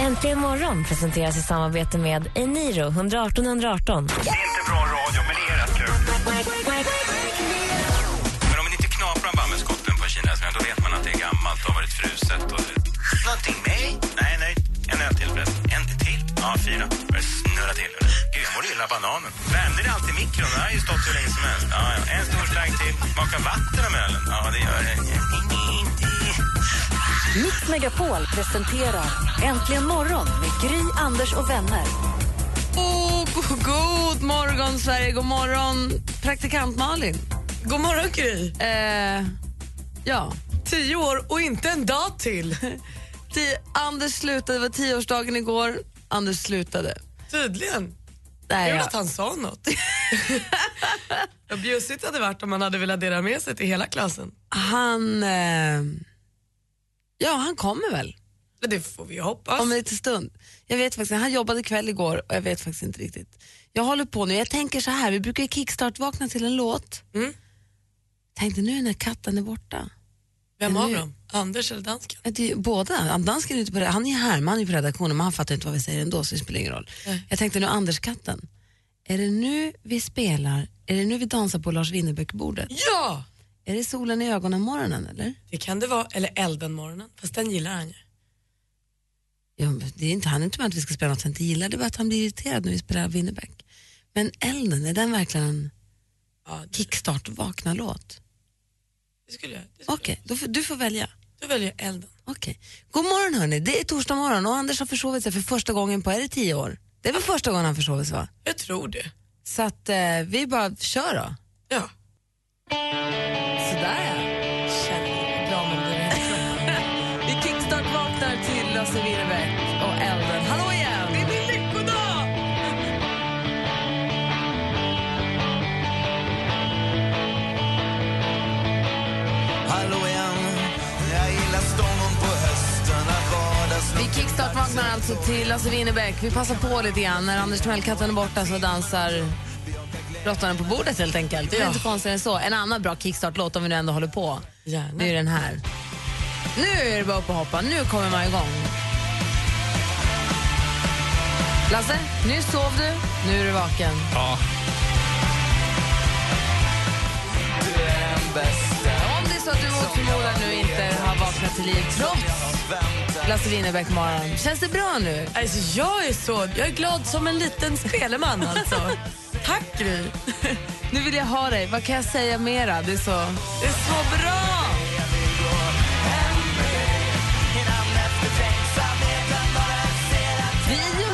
Äntligen morgon presenteras i samarbete med Eniro 118 118. Det är inte bra radio, men det är rätt kul. Men om man inte knaprar bambuskotten på kinesiska då vet man att det är gammalt och har varit fruset. Och... Någonting med? Nej, nej. En öl till förresten. En till? Ja, fyra. Börjar snurra till. Gud, jag mår illa bananen. Värmde det alltid i mikron? Det har ju stått hur länge som helst. Ja, ja. En stor slang till. Smaka vatten om ölen? Ja, det gör det. Mix Megapol presenterar Äntligen morgon med Gry, Anders och vänner. Oh, god, god morgon, Sverige. God morgon, praktikant Malin. God morgon, Gry. Eh, ja. Tio år och inte en dag till. Tio, Anders slutade, det var tioårsdagen igår. Anders slutade. Tydligen. Nej, Kul ja. att han sa något. Vad bjussigt hade varit om han hade velat dela med sig till hela klassen. Han... Eh, ja, han kommer väl Men det får vi hoppas. om en liten stund. Jag vet faktiskt, han jobbade kväll igår och jag vet faktiskt inte riktigt. Jag håller på nu, jag tänker så här, vi brukar kickstart-vakna till en låt. Mm. Tänkte nu när katten är borta. Vem av dem? Anders eller dansken? Det båda. Dansken är ute på, han är här, men han är på redaktionen men han fattar inte vad vi säger ändå så det spelar ingen roll. Jag tänkte nu Anderskatten. Är det nu vi spelar, är det nu vi dansar på Lars Winnerbäck-bordet? Ja! Är det solen i ögonen morgonen eller? Det kan det vara. Eller Elden-morgonen. Fast den gillar han ju. Ja, det är inte, han är inte med att vi ska spela något han inte gillar, det är bara att han blir irriterad när vi spelar Winnerbäck. Men Elden, är den verkligen en Ja, det, kickstart vakna-låt? det skulle jag. Okej, får- du får välja. Då väljer jag Elden. Okej. God morgon hörni, det är torsdag morgon och Anders har försovit sig för första gången på, är det tio år? Det är väl första gången han försovit sig va? Jag tror det. Så att eh, vi bara kör då. Ja. Kickstart vaknar alltså till Lasse Winnerbäck. Vi passar på lite grann. När Anders Timell-katten är borta så dansar råttorna på bordet helt enkelt. Det är Ja. inte konstigt än så. En annan bra kickstart-låt om vi nu ändå håller på. Gärna. Det är den här. Nu är det bara upp och hoppa. Nu kommer man igång. Lasse, nu sov du. Nu är du vaken. Ja. Om det är så att du mot förmodan nu inte har vaknat till liv trots Lasse Winnerbäck morgon. Känns det bra nu? Alltså, jag är så... Jag är glad som en liten speleman alltså. Tack Gry. Nu vill jag ha dig. Vad kan jag säga mera? Det är så... Det är så bra!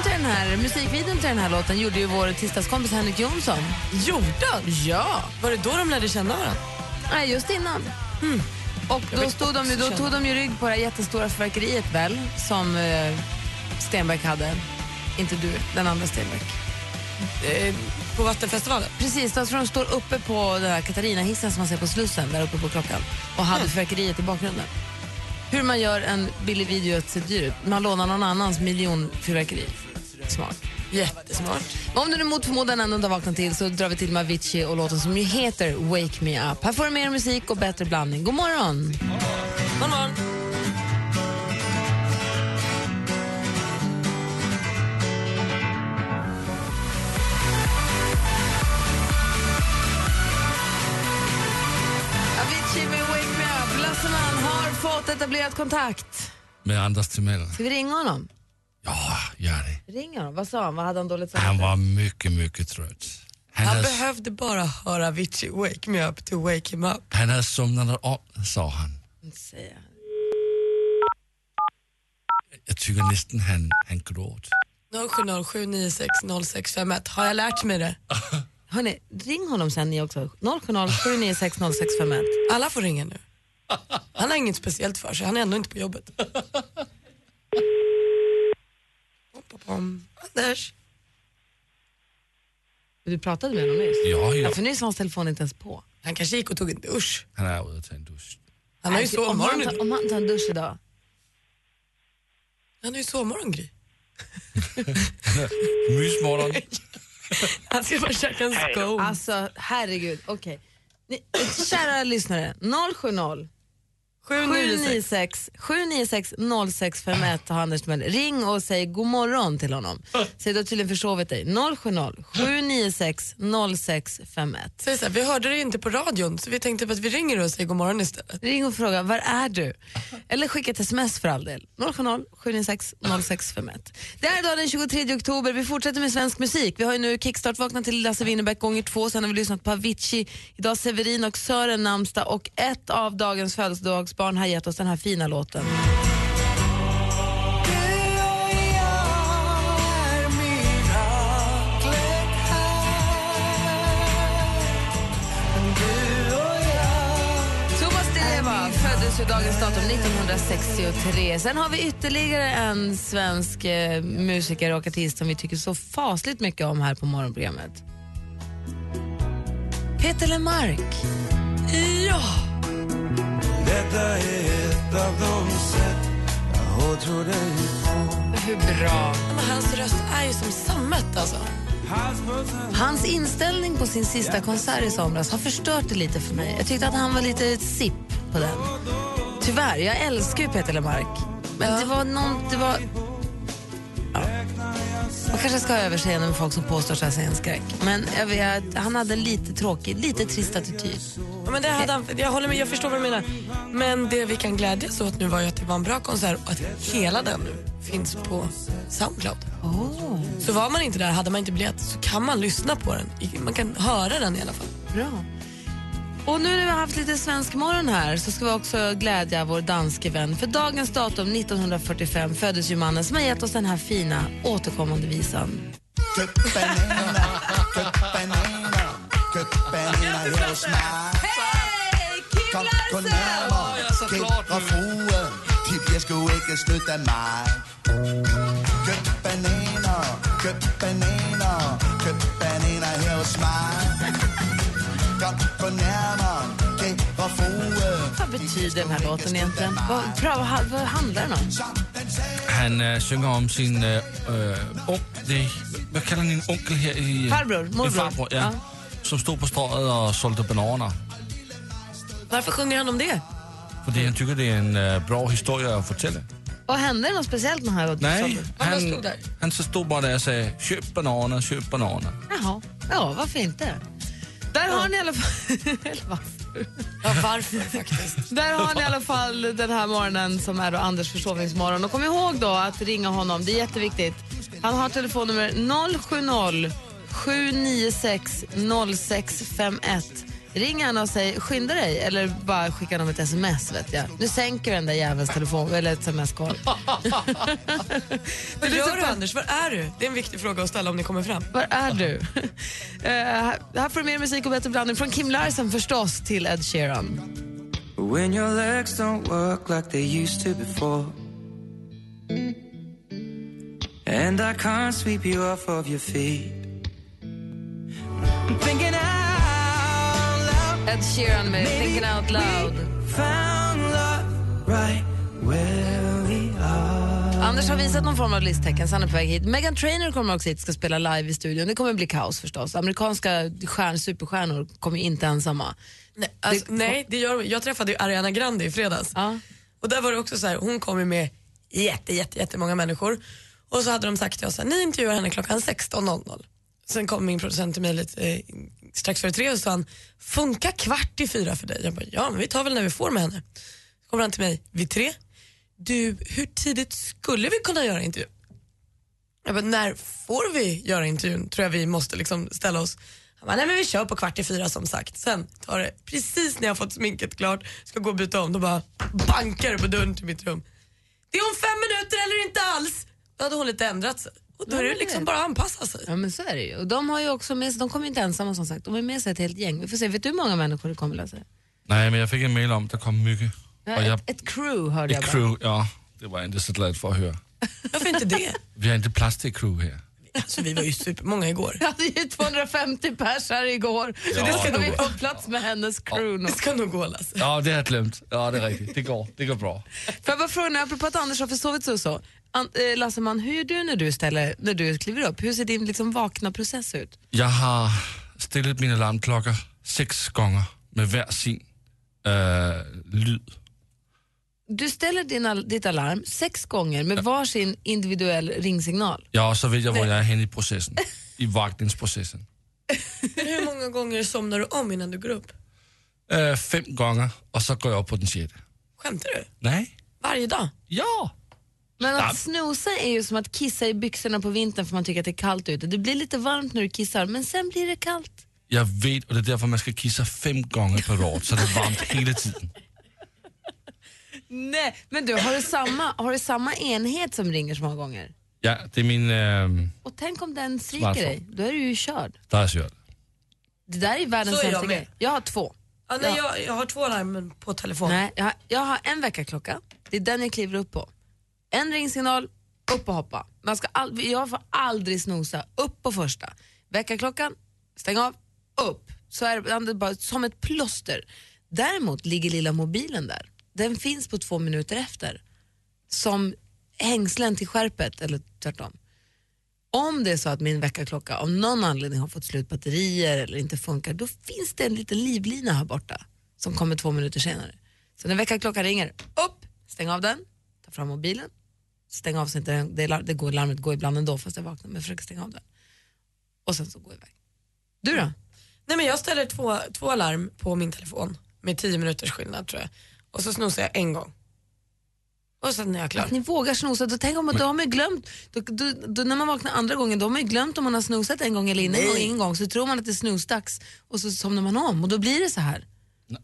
Den här, musikvideon till den här låten gjorde ju vår tisdagskompis Henrik Jonsson. Gjorde han? Ja! Var det då de lärde känna varandra? Nej, just innan. Och då, stod de, då tog de ju rygg på det här jättestora fyrverkeriet väl, som eh, Stenbeck hade. Inte du, den andra Stenbeck. Eh, på Vattenfestivalen? Precis, jag tror de står uppe på den här Katarina-hissen som man ser på Slussen, där uppe på klockan, och hade fyrverkeriet i bakgrunden. Hur man gör en billig video att se dyr ut. Man lånar någon annans miljonfyrverkeri. Smart. Jättesmart. Men Om du nu mot förmodan ändå inte har vaknat till så drar vi till med Avicii och låten som ju heter Wake Me Up. Här får du mer musik och bättre blandning. God morgon! God morgon. Avicii med Wake Me Up. Lasseman har fått etablerad kontakt. med Anders Timell. Ska vi ringa honom? Ja, gör det. Ring honom. Vad sa han? Vad hade han dåligt sagt? Han var mycket, mycket trött. Han, Han hade, behövde bara höra Avicii Wake Me Up to Wake Him Up. han hade somnat om, sa han. Jag tycker nästan han, han gråt. 070 96 0651. Har jag lärt mig det? Hörni, ring honom sen ni också. 070 796 0651. Alla får ringa nu. Han har inget speciellt för sig, han är ändå inte på jobbet. Pom. Anders, Du pratade med honom nyss? Ja, ja. För nyss var hans telefon inte ens på. Han kanske gick och tog en dusch. Han är ute och tar en dusch. Han har ju om, sovmorgon. tar, om han tar en dusch idag. Han har ju sovmorgon, Gry. Mysmorgon. Han ska bara käka en scone. Alltså, herregud. Okej. Ni- Kära lyssnare, 070 796 796 0651 har Anders Timell. Ring och säg god morgon till honom. Säg du har tydligen försovit dig. 070 796 0651. Säg så här, vi hörde det inte på radion så vi tänkte på att vi ringer och säger god morgon istället. Ring och fråga, var är du? Eller skicka ett sms för all del. 070 796 0651. Det är idag den 23 oktober. Vi fortsätter med svensk musik. Vi har ju nu kickstart-vaknat till Lasse Winnerbäck gånger två. Sen har vi lyssnat på Avicii. Idag Severin och Sören namnsdag och ett av dagens barn har gett oss den här fina låten. Thomas Di Leva föddes ju dagens datum 1963. Sen har vi ytterligare en svensk eh, musiker och artist som vi tycker så fasligt mycket om här på morgonprogrammet. Peter Lemark. Ja! Detta är ett av de sätt jag hårdtror dig på Hur bra? Men hans röst är ju som sammet alltså. Hans inställning på sin sista konsert i somras har förstört det lite för mig. Jag tyckte att han var lite sipp på den. Tyvärr, jag älskar ju Peter Lemark. Men det var någon... Det var... Man kanske ska ha överseende med folk som påstår sig ha scenskräck. Men jag vet, han hade lite tråkig, lite trist attityd. Ja, men det hade han, jag håller med, jag förstår vad du menar. Men det vi kan glädjas åt nu var ju att det var en bra konsert och att hela den nu finns på Soundcloud. Oh, Så var man inte där, hade man inte biljett, så kan man lyssna på den. Man kan höra den i alla fall. bra. Och nu när vi har haft lite svensk morgon här så ska vi också glädja vår danske vän. För dagens datum 1945 föddes ju mannen som har gett oss den här fina återkommande visan. Køb bananer, køb bananer, køb bananer her hos mig. Kom, gå nærmere, kære frue, de bliver sgu ikke snydt af mig. Køb bananer, køb bananer, Vad betyder den här låten egentligen? Vad, bra, vad, vad handlar den om? Han äh, synger om sin... Äh, onk, det, vad kallar ni en onkel här i... Farbror, morbror. farbror, ja. Ja. Som stod på strået och sålde bananer. Varför sjunger han om det? För han tycker det är en äh, bra historia att berätta. Och hände det något speciellt med här Nej? Han han, stod där. han så stod bara där och sa köp bananer, köp bananer. Jaha, ja varför inte? Där har ni i alla fall... Eller varför? Ja, varför faktiskt? Där har ni i alla fall den här morgonen som är då Anders försovningsmorgon. Och kom ihåg då att ringa honom, det är jätteviktigt. Han har telefonnummer 070 796 0651. Ring gärna och säg skynda dig eller bara skicka honom ett sms. Vet jag. Nu sänker vi den där jävelns telefon eller ett sms-call. Vad gör du Anders? Var är du? Det är en viktig fråga att ställa om ni kommer fram. Var är du? Eh, här- får du mer musik och bättre blandning från Kim Larsen förstås till Ed Sheeran. When your legs don't work like they used to before And I can't sweep you off of your feet I'm thinking loud Ed Sheeran med Thinking Out Loud. Found love right where we are Anders har visat någon form av listtäcken så han är på väg hit. Megan Trainor kommer också hit ska spela live i studion. Det kommer bli kaos förstås. Amerikanska stjärn, superstjärnor kommer ju inte ensamma. Nej, alltså, Det- nej det gör. Jag träffade ju Ariana Grande i fredags. Ja. Och där var det också så här, hon kom ju med jätte, jätte, jättemånga människor. Och så hade de sagt till oss, så här, ni intervjuar henne klockan 16.00. Sen kom min producent till mig lite, eh, strax före tre och sa han, funkar kvart i fyra för dig? Jag bara, ja men vi tar väl när vi får med henne. Så kommer han till mig vid tre. Du, hur tidigt skulle vi kunna göra intervjun? Jag bara, när får vi göra intervjun? Tror jag vi måste liksom ställa oss. Han bara, nej men vi kör på kvart i fyra som sagt. Sen tar det precis när jag har fått sminket klart, ska gå och byta om, då bara bankar det på dörren till mitt rum. Det är om fem minuter eller inte alls. Då hade hon lite ändrat sig. Och då är det liksom bara att anpassa sig. Ja men så är det ju. Och de har ju också med sig, de kommer inte ensamma som sagt, de har med sig ett helt gäng. Vi får se, vet du hur många människor det kommer Lasse? Nej, men jag fick en mail om att det kom mycket. Ja, Och jag, ett, ett crew hörde jag ett bara. crew, ja, det var jag inte så glad för att höra. Varför inte det? Vi har inte plats till crew här. Alltså, vi var ju supermånga igår. Vi hade ju 250 pers här igår. Så Ja, det ska det vi få plats med hennes crew nu. Det ska nog gå Lasse. Ja, det har jag glömt. Ja, det är riktigt. Det går, det går bra. Får jag bara fråga, apropå att Anders har försovit sig och så. An, eh, Lasseman, hur gör du när du, ställer, när du kliver upp? Hur ser din liksom, vakna process ut? Jag har ställt mina larmklockor sex gånger med var sin äh, lyd. Du ställer din, al- ditt alarm sex gånger med varsin individuell ringsignal. Ja, och så vet jag var jag är henne i processen. I vakningsprocessen. Men hur många gånger somnar du om innan du går upp? Äh, fem gånger och så går jag upp på den sjätte. Skämtar du? Nej. Varje dag? Ja. Men att snosa är ju som att kissa i byxorna på vintern för man tycker att det är kallt ute. Det blir lite varmt när du kissar, men sen blir det kallt. Jag vet och det är därför man ska kissa fem gånger per år så det är varmt hela tiden. Nej, men du, har du samma, har du samma enhet som ringer så många gånger? Ja, det är min... Äh, Och tänk om den sviker Smartphone. dig, då är du ju körd. där är kört. Det där är världens Så är jag sämsta med. grej. Jag har två. Ja, nej, Ja. jag, jag har två larm på telefon. Nej, jag har, jag har en väckarklocka, det är den jag kliver upp på. En ringsignal, upp och hoppa. Man ska all, jag får aldrig snosa, upp på första. Väckarklockan, stäng av, upp. Så är det det är bara som ett plåster. Däremot ligger lilla mobilen där. Den finns på två minuter efter. Som hängslen till skärpet, eller tvärtom. Om det är så att min väckarklocka av någon anledning har fått slut batterier eller inte funkar, då finns det en liten livlina här borta som kommer två minuter senare. Så när väckarklockan ringer, upp, stäng av den, ta fram mobilen, stäng av så inte den- det, det går, larmet går ibland ändå fast jag vaknar, men försök stänga av den. Och sen så gå iväg. Du då? Nej, men jag ställer två, två alarm på min telefon med tio minuters skillnad tror jag. Och så snosar jag en gång. Och sen är jag klar. Att ni vågar snosa, då, tänk om, då har man ju glömt, då, då, då, när man vaknar andra gången, då har man ju glömt om man har snosat en gång eller innan Nej. en gång, så tror man att det är snusdags och så somnar man om och då blir det så här.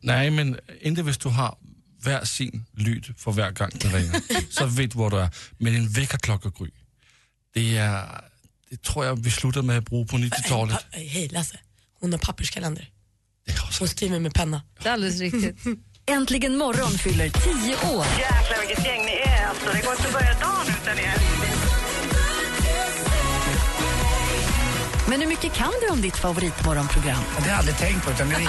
Nej, men inte hvis du har hver sin lyd för varje gång den ringer. så vet du var du är. Men en väckarklocka, Gry, det, är, det tror jag vi slutade med att bruka på 90-talet. Pa- Hej Lasse, hon har papperskalender. Hon skriver med penna. Det är alldeles riktigt. Äntligen morgon fyller 10 år. Jäklar vilket gäng ni är alltså. Det går inte att börja dagen utan er. Men hur mycket kan du om ditt favoritmorgonprogram? Det har jag aldrig tänkt på. Utan det är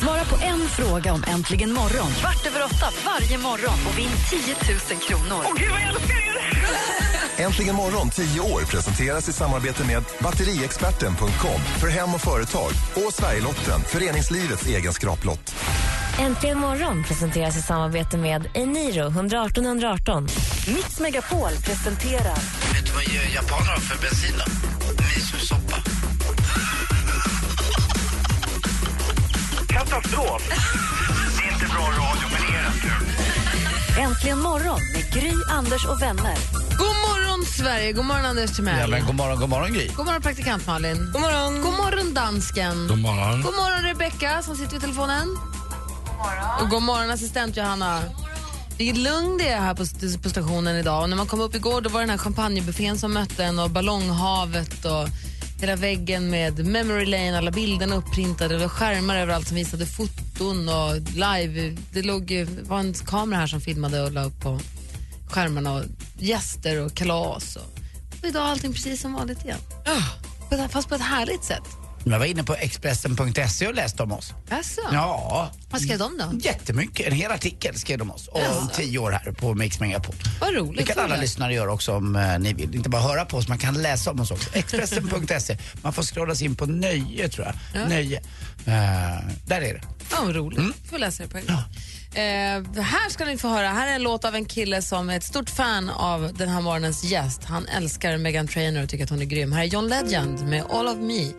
Svara på en fråga om Äntligen morgon kvart över åtta varje morgon och vinn 10 000 kronor. Åh gud vad jag älskar er! Äntligen morgon 10 år presenteras i samarbete med batteriexperten.com för hem och företag och Sverigelotten, föreningslivets egen skraplott. Äntligen morgon presenteras i samarbete med Eniro 118 118. Mix Megapol presenterar Vet du vad japaner har för bensin då? Misosoppa. Katastrof! Det är inte bra radio, men det är rätt kul. Äntligen morgon med Gry, Anders och vänner. God morgon Sverige, god morgon Anders Timell. Ja, men god morgon, god morgon Gry. God morgon praktikant Malin. God morgon. God morgon dansken. God morgon. God morgon Rebecka som sitter vid telefonen. God morgon. Och god morgon assistent Johanna. Vilket lugn det är här på, på stationen idag. Och när man kom upp igår då var det den här champagnebuffén som mötte en och ballonghavet och hela väggen med memory lane, alla bilderna uppprintade. Det var skärmar överallt som visade foton och live. Det låg, var en kamera här som filmade och la upp på skärmarna och gäster och kalas. Och, och idag är allting precis som vanligt igen. Ett- Fast på ett härligt sätt. Jag var inne på Expressen.se och läste om oss. Alltså. Ja. Vad skrev de då? Jättemycket. En hel artikel skrev de oss. Om tio år här på Mix Megapol. Vad roligt. Det kan alla Roligt. lyssnare göra också om eh, ni vill. Inte bara höra på oss, man kan läsa om oss också. Expressen.se. Man får scrolla sig in på nöje tror jag. Ja. Nöje. Eh, där är det. Ja, vad roligt. Mm. får läsa det på en gång. Eh, här ska ni få höra. Här är en låt av en kille som är ett stort fan av den här morgonens gäst. Han älskar Megan Trainor och tycker att hon är grym. Här är John Legend med All of Me.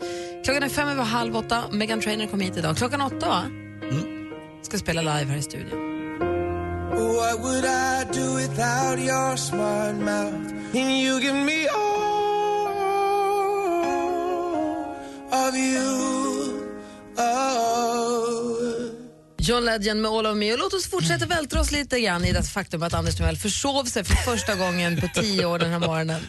Klockan är fem över halv åtta. Megan Trainor kom hit idag. Klockan åtta, va? Ska spela live här i studion. What would I do without your smart mouth? And you give me all John Legend med All of Me. Och låt oss fortsätta vältra oss lite grann i det faktum att Anders Timell försov sig för första gången på tio år den här morgonen.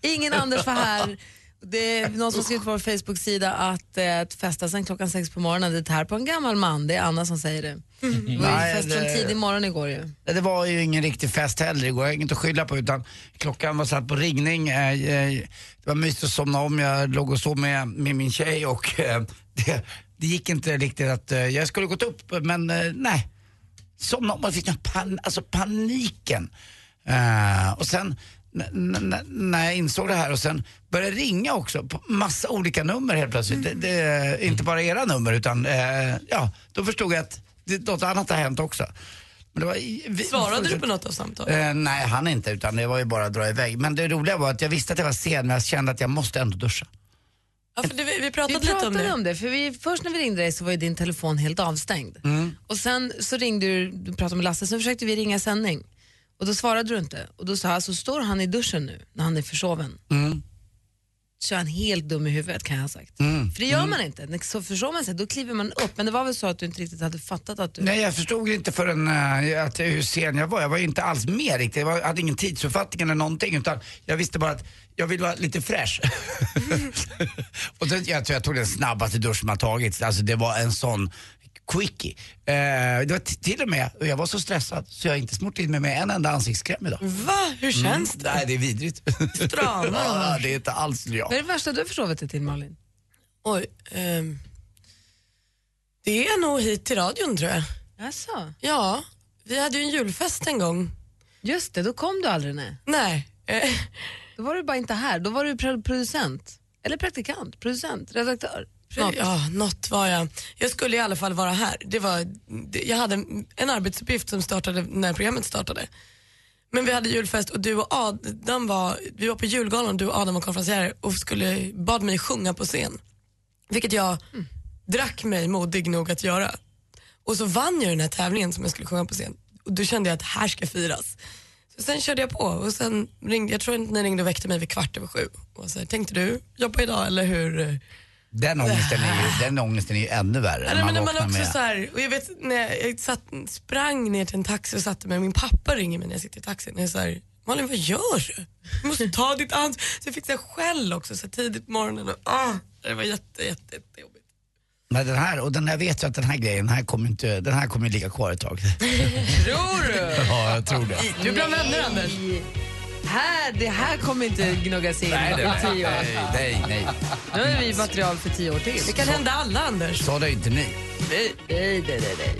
Ingen Anders var här. Det är någon som skrivit på vår Facebook-sida att eh, att festa sen klockan sex på morgonen, det tär på en gammal man. Det är Anna som säger det. Det var ju Nej, fest från det- tidig morgon igår ju. Det var ju ingen riktig fest heller igår, jag har inget att skylla på utan klockan var satt på ringning. Eh, eh, Det var mysigt att somna om, jag låg och sov med, med min tjej och eh, det, det gick inte riktigt att, eh, jag skulle gått upp men eh, nej. Somna om, jag fick pan, alltså paniken. Eh, och sen när jag insåg det här och sen började det ringa också på massa olika nummer helt plötsligt. Det, det är inte bara era nummer utan eh, ja, då förstod jag att det, något annat har hänt också. Men det var, vi- Svarade du på något av samtalet? Eh, nej, han inte utan det var ju bara att dra iväg. Men det roliga var att jag visste att jag var sen men jag kände att jag måste ändå duscha. Ja, vi, vi Vi pratade pratade lite om det. om det, för vi, först när vi ringde dig så var ju din telefon helt avstängd. Mm. Och sen så ringde du, du pratade med Lasse, så försökte vi ringa sändning. Och då svarade du inte. Och då sa jag, så står han i duschen nu när han är försoven. Mm. Så är han helt dum i huvudet kan jag ha sagt. Mm. För det gör Mm. man inte. Så försov man sig, då kliver man upp. Men det var väl så att du inte riktigt hade fattat att du... Nej, jag förstod inte förrän uh, att, hur sen jag var. Jag var ju inte alls med riktigt. Jag var, hade ingen tidsuppfattning eller någonting utan jag visste bara att jag ville vara lite fräsch. och det, jag tror jag tog den snabbaste duschen man tagit. Alltså det var en sån quickie. Eh, det var till och med, och jag var så stressad så jag har inte smort in mig med en enda ansiktskräm idag. Va? Hur känns det? Nej, det är vidrigt. Stramar ja, det är inte alls jag. Vad är det värsta du har försovit dig till Malin? Oj. ehm, det är nog hit till radion tror jag. Jaså? Ja, vi hade ju en julfest en gång. Just det, då kom du aldrig nej. Nej. Eh, Då var du bara inte här. Då var du pro- producent. Eller praktikant, producent, redaktör. Något. Ja, något var jag. Jag skulle i alla fall vara här. Det var, det, jag hade en arbetsuppgift som startade när programmet startade. Men vi hade julfest och du och Adam var, vi var på julgalan, du och Adam var konferencierer och skulle, bad mig sjunga på scen. Vilket jag drack mig modig nog att göra. Och så vann jag den här tävlingen som jag skulle sjunga på scen. Och då kände jag att här ska firas. Så sen körde jag på och sen ringde, jag tror att ni ringde och väckte mig vid kvart över sju. Och så här, tänkte du jobba idag eller hur? Den ångesten är ju, den ångesten är ju ännu värre. Eller, men när man också med- så här, och jag vet när jag, jag satt, sprang ner till en taxi och satte mig, min pappa ringer mig när jag sitter i taxin. Jag är så här, Malin vad gör du? Du måste ta ditt ansvar. Så jag fick så här skäll också så här tidigt på morgonen. Och, ah, det var jätte, jätte, jättejobbigt. Men den här, och den här vet jag att den här grejen, den här kommer inte, den här kommer ligga kvar ett tag. Tror du? ja, jag tror det. Du är bland vänner Anders. Här, det här kommer inte gnuggas in Nej, det- i tio år. nej, nej, nej. Nu har vi material för tio år till. Det kan hända alla Anders. Sa det inte ni. Nej, nej, nej, nej, nej.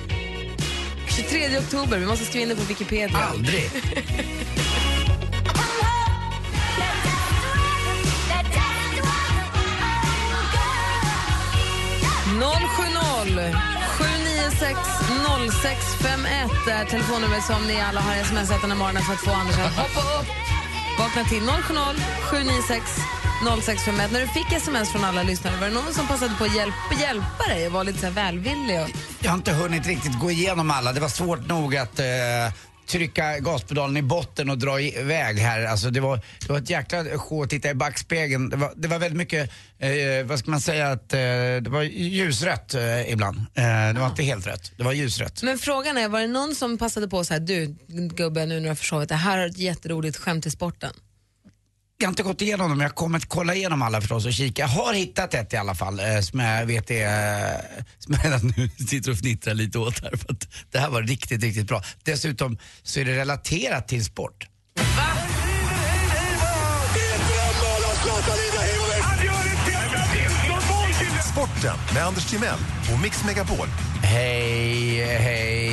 23 oktober, vi måste skriva in det på Wikipedia. Aldrig. –070 796 0651 är telefonnumret som ni alla har smsat den här morgonen för att få Anders att hoppa upp. Vakna till 070 796 0651. När du fick sms från alla lyssnare, var det någon som passade på att hjälpa, hjälpa dig och var lite så här välvillig? Och... Jag har inte hunnit riktigt gå igenom alla. Det var svårt nog att eh, trycka gaspedalen i botten och dra iväg här. Alltså det var, det var ett jäkla sjå att titta i backspegeln. Det var, det var väldigt mycket, eh, vad ska man säga, att eh, det var ljusrött eh, ibland. Eh, det var inte helt rött, det var ljusrött. Men frågan är, var det någon som passade på så här, du gubben nu när du har försovit det här har ett jätteroligt skämt till sporten? Jag har inte gått igenom dem, jag kommer att kolla igenom alla förstås och kika. Jag har hittat ett i alla fall eh, som jag vet är, eh, som jag redan nu sitter och fnittrar lite åt här för att det här var riktigt, riktigt bra. Dessutom så är det relaterat till sport. Sporten med Anders Timell och Mix Megapol. Hej, hej.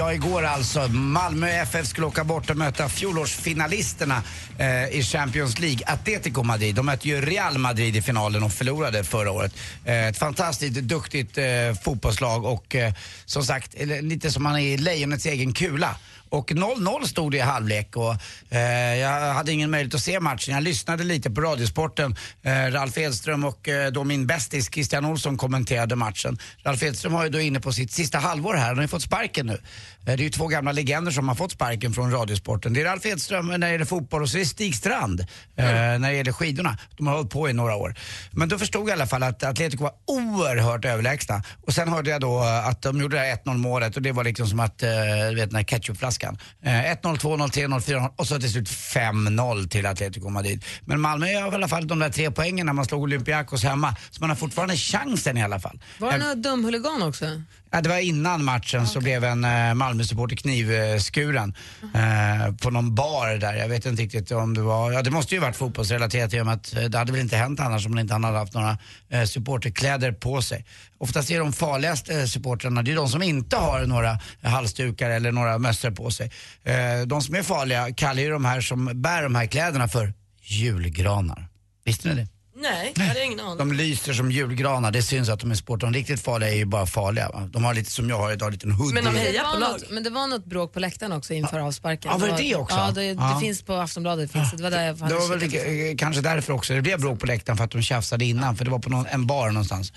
Ja, igår alltså. Malmö FF skulle åka bort och möta fjolårsfinalisterna eh, i Champions League. Atletico Madrid. De mötte ju Real Madrid i finalen och förlorade förra året. Eh, ett fantastiskt duktigt eh, fotbollslag och eh, som sagt, lite som man är i lejonets egen kula. Och 0-0 stod det i halvlek och eh, jag hade ingen möjlighet att se matchen. Jag lyssnade lite på Radiosporten. Eh, Ralf Edström och eh, då min bästis Christian Olsson kommenterade matchen. Ralf Edström har ju då inne på sitt sista halvår här. Han har ju fått sparken nu. Eh, Det är ju två gamla legender som har fått sparken från Radiosporten. Det är Ralf Edström när det gäller fotboll och så är det Stig Strand eh, när det gäller skidorna. De har hållit på i några år. Men då förstod jag i alla fall att Atletico var oerhört överlägsna. Och sen hörde jag då att de gjorde det här 1-0 målet och det var liksom som att, eh, vet den här ketchupflaskan. Eh, 1-0, 2-0, 3-0, 4-0 och så till slut 5-0 till Atletico Madrid. Men Malmö har i alla fall de där tre poängen när man slog Olympiakos hemma. Så man har fortfarande chansen i alla fall. Var det Eh, någon dum huligan också? Ja, det var innan matchen så blev en eh, Malmö-supporter knivskuren eh, på någon bar där. Jag vet inte riktigt om det var, ja det måste ju varit fotbollsrelaterat i och med att eh, det hade väl inte hänt annars om inte han hade haft några eh, supporterkläder på sig. Oftast är de farligaste eh, supportrarna, det är de som inte har några halsdukar eller några mössor på sig. Eh, de som är farliga kallar ju de här som bär de här kläderna för julgranar. Visste ni det? Nej, jag hade ingen aning. De lyser som julgranar, det syns att de är sport. De riktigt farliga är ju bara farliga. Va? De har lite som jag har idag, en liten hoodie. Men, det var något, men det var något bråk på läktaren också inför avsparken. Ja, var det det också? Ja, det, det Ja. finns på Aftonbladet. Finns det. det var där jag Det hade var väl kikat. eh, kanske därför också det blev bråk på läktaren för att de tjafsade innan för det var på någon, en bar någonstans.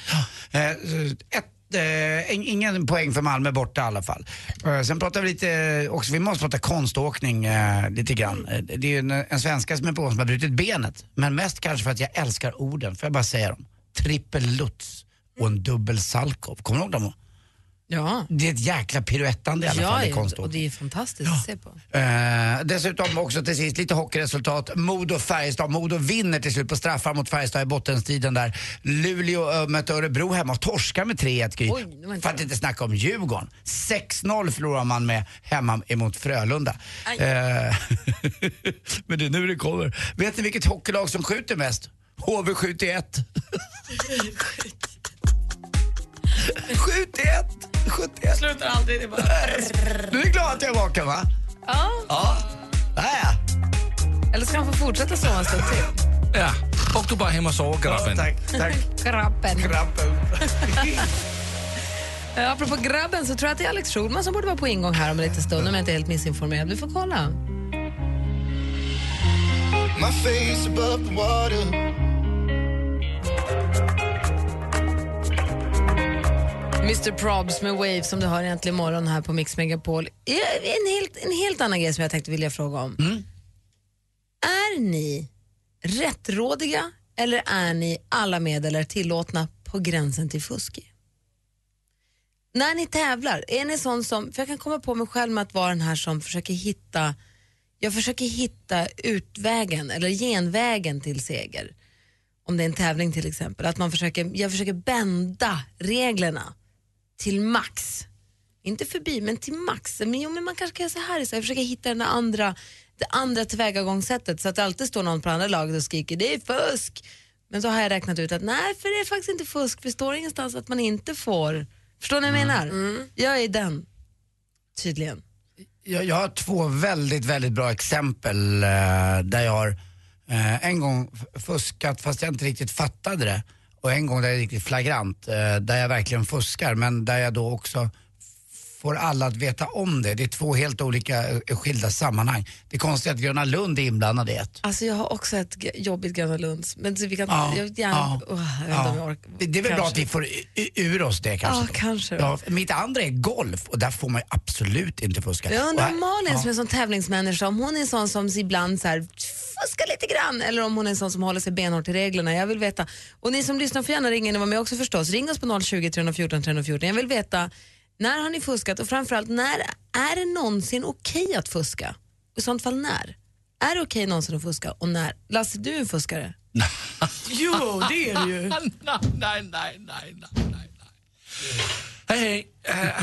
Eh, ett, ingen poäng för Malmö borta i alla fall. Eh, sen pratar vi lite eh, också, vi måste prata konståkning eh, lite grann. Eh, det är ju en, en svenska som är på som har brutit benet. Men mest kanske för att jag älskar orden, får jag bara säga dem. Trippel Lutz och en dubbel Salkov. Kommer du ihåg dem? Ja. Det är ett jäkla piruettande i alla fall i Ja, konståkning. och det är fantastiskt att se på. Eh, dessutom också till sist lite hockeyresultat. Modo-Färjestad. Modo vinner till slut på straffar mot Färjestad i bottenstriden där. Luleå uh, mötte Örebro hemma och torskar med 3-1 Gry. Oj, det var inte För att inte snacka om Djurgården. 6-0 förlorar man med hemma emot Frölunda. Eh, men det är nu det kommer. Vet ni vilket hockeylag som skjuter mest? HV71. 71! 71! Slutar aldrig, det bara... Du är glad att jag är vaken va? Ja. Ja. Där Eller ska han få fortsätta sova en stund till? Ja, och du bara hem och sover, grabben. tack, tack. Grabben. Grabben. Apropå grabben så tror jag att det är Alex Schulman som borde vara på ingång här om en liten stund om jag inte är helt missinformerad. Vi får kolla. My face above the water. Mr Probs med Waves som du har äntligen morgon här på Mix Megapol. En helt, en helt annan grej som jag tänkte vilja fråga om. Är ni rättrådiga eller är ni alla medel är tillåtna på gränsen till fusk? När ni tävlar, är ni sån som, för jag kan komma på mig själv med att vara den här som försöker hitta, jag försöker hitta utvägen eller genvägen till seger. Om det är en tävling till exempel, att man försöker, jag försöker bända reglerna till max. Inte förbi, men till max. Men, jo, men man kanske kan göra så här, så jag försöker hitta den andra, det andra tillvägagångssättet så att det alltid står någon på andra laget och skriker det är fusk. Men så har jag räknat ut att nej, för det är faktiskt inte fusk, för det står ingenstans att man inte får. Förstår ni vad jag menar? Jag är den, tydligen. Jag, jag har två väldigt, väldigt bra exempel eh, där jag har eh, en gång fuskat fast jag inte riktigt fattade det och en gång där det är riktigt flagrant, eh, där jag verkligen fuskar men där jag då också får alla att veta om det. Det är två helt olika eh, skilda sammanhang. Det är konstigt att Gröna Lund är inblandad i ett. Alltså jag har också ett jobbigt Gröna Lunds, men vi kan, Ja, jag, gärna, ja, Åh, jag om jag Ja. orkar. Det det är väl bra Kanske. att vi får ur oss det kanske. Ja, kanske. Ja, mitt andra är golf och där får man ju absolut inte fuska. Jag undrar om Malin ja. som är en sån tävlingsmänniska, om hon är en sån som ibland så här, fuskar lite grann eller om hon är en sån som håller sig benhårt till reglerna. Jag vill veta. Och ni som lyssnar får gärna ringa in och vara med också förstås. Ring oss på 020 314 314. Jag vill veta, när har ni fuskat och framförallt när är det någonsin okej att fuska? I sånt fall när? Är det okej någonsin att fuska och när? Lasse, du är en fuskare. Jo, det är det ju. nej, nej, nej, nej, nej. Hej, hej.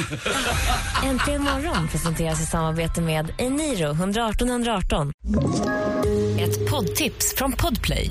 Äntligen morgon presenteras i samarbete med Eniro 118 118. Ett poddtips från Podplay.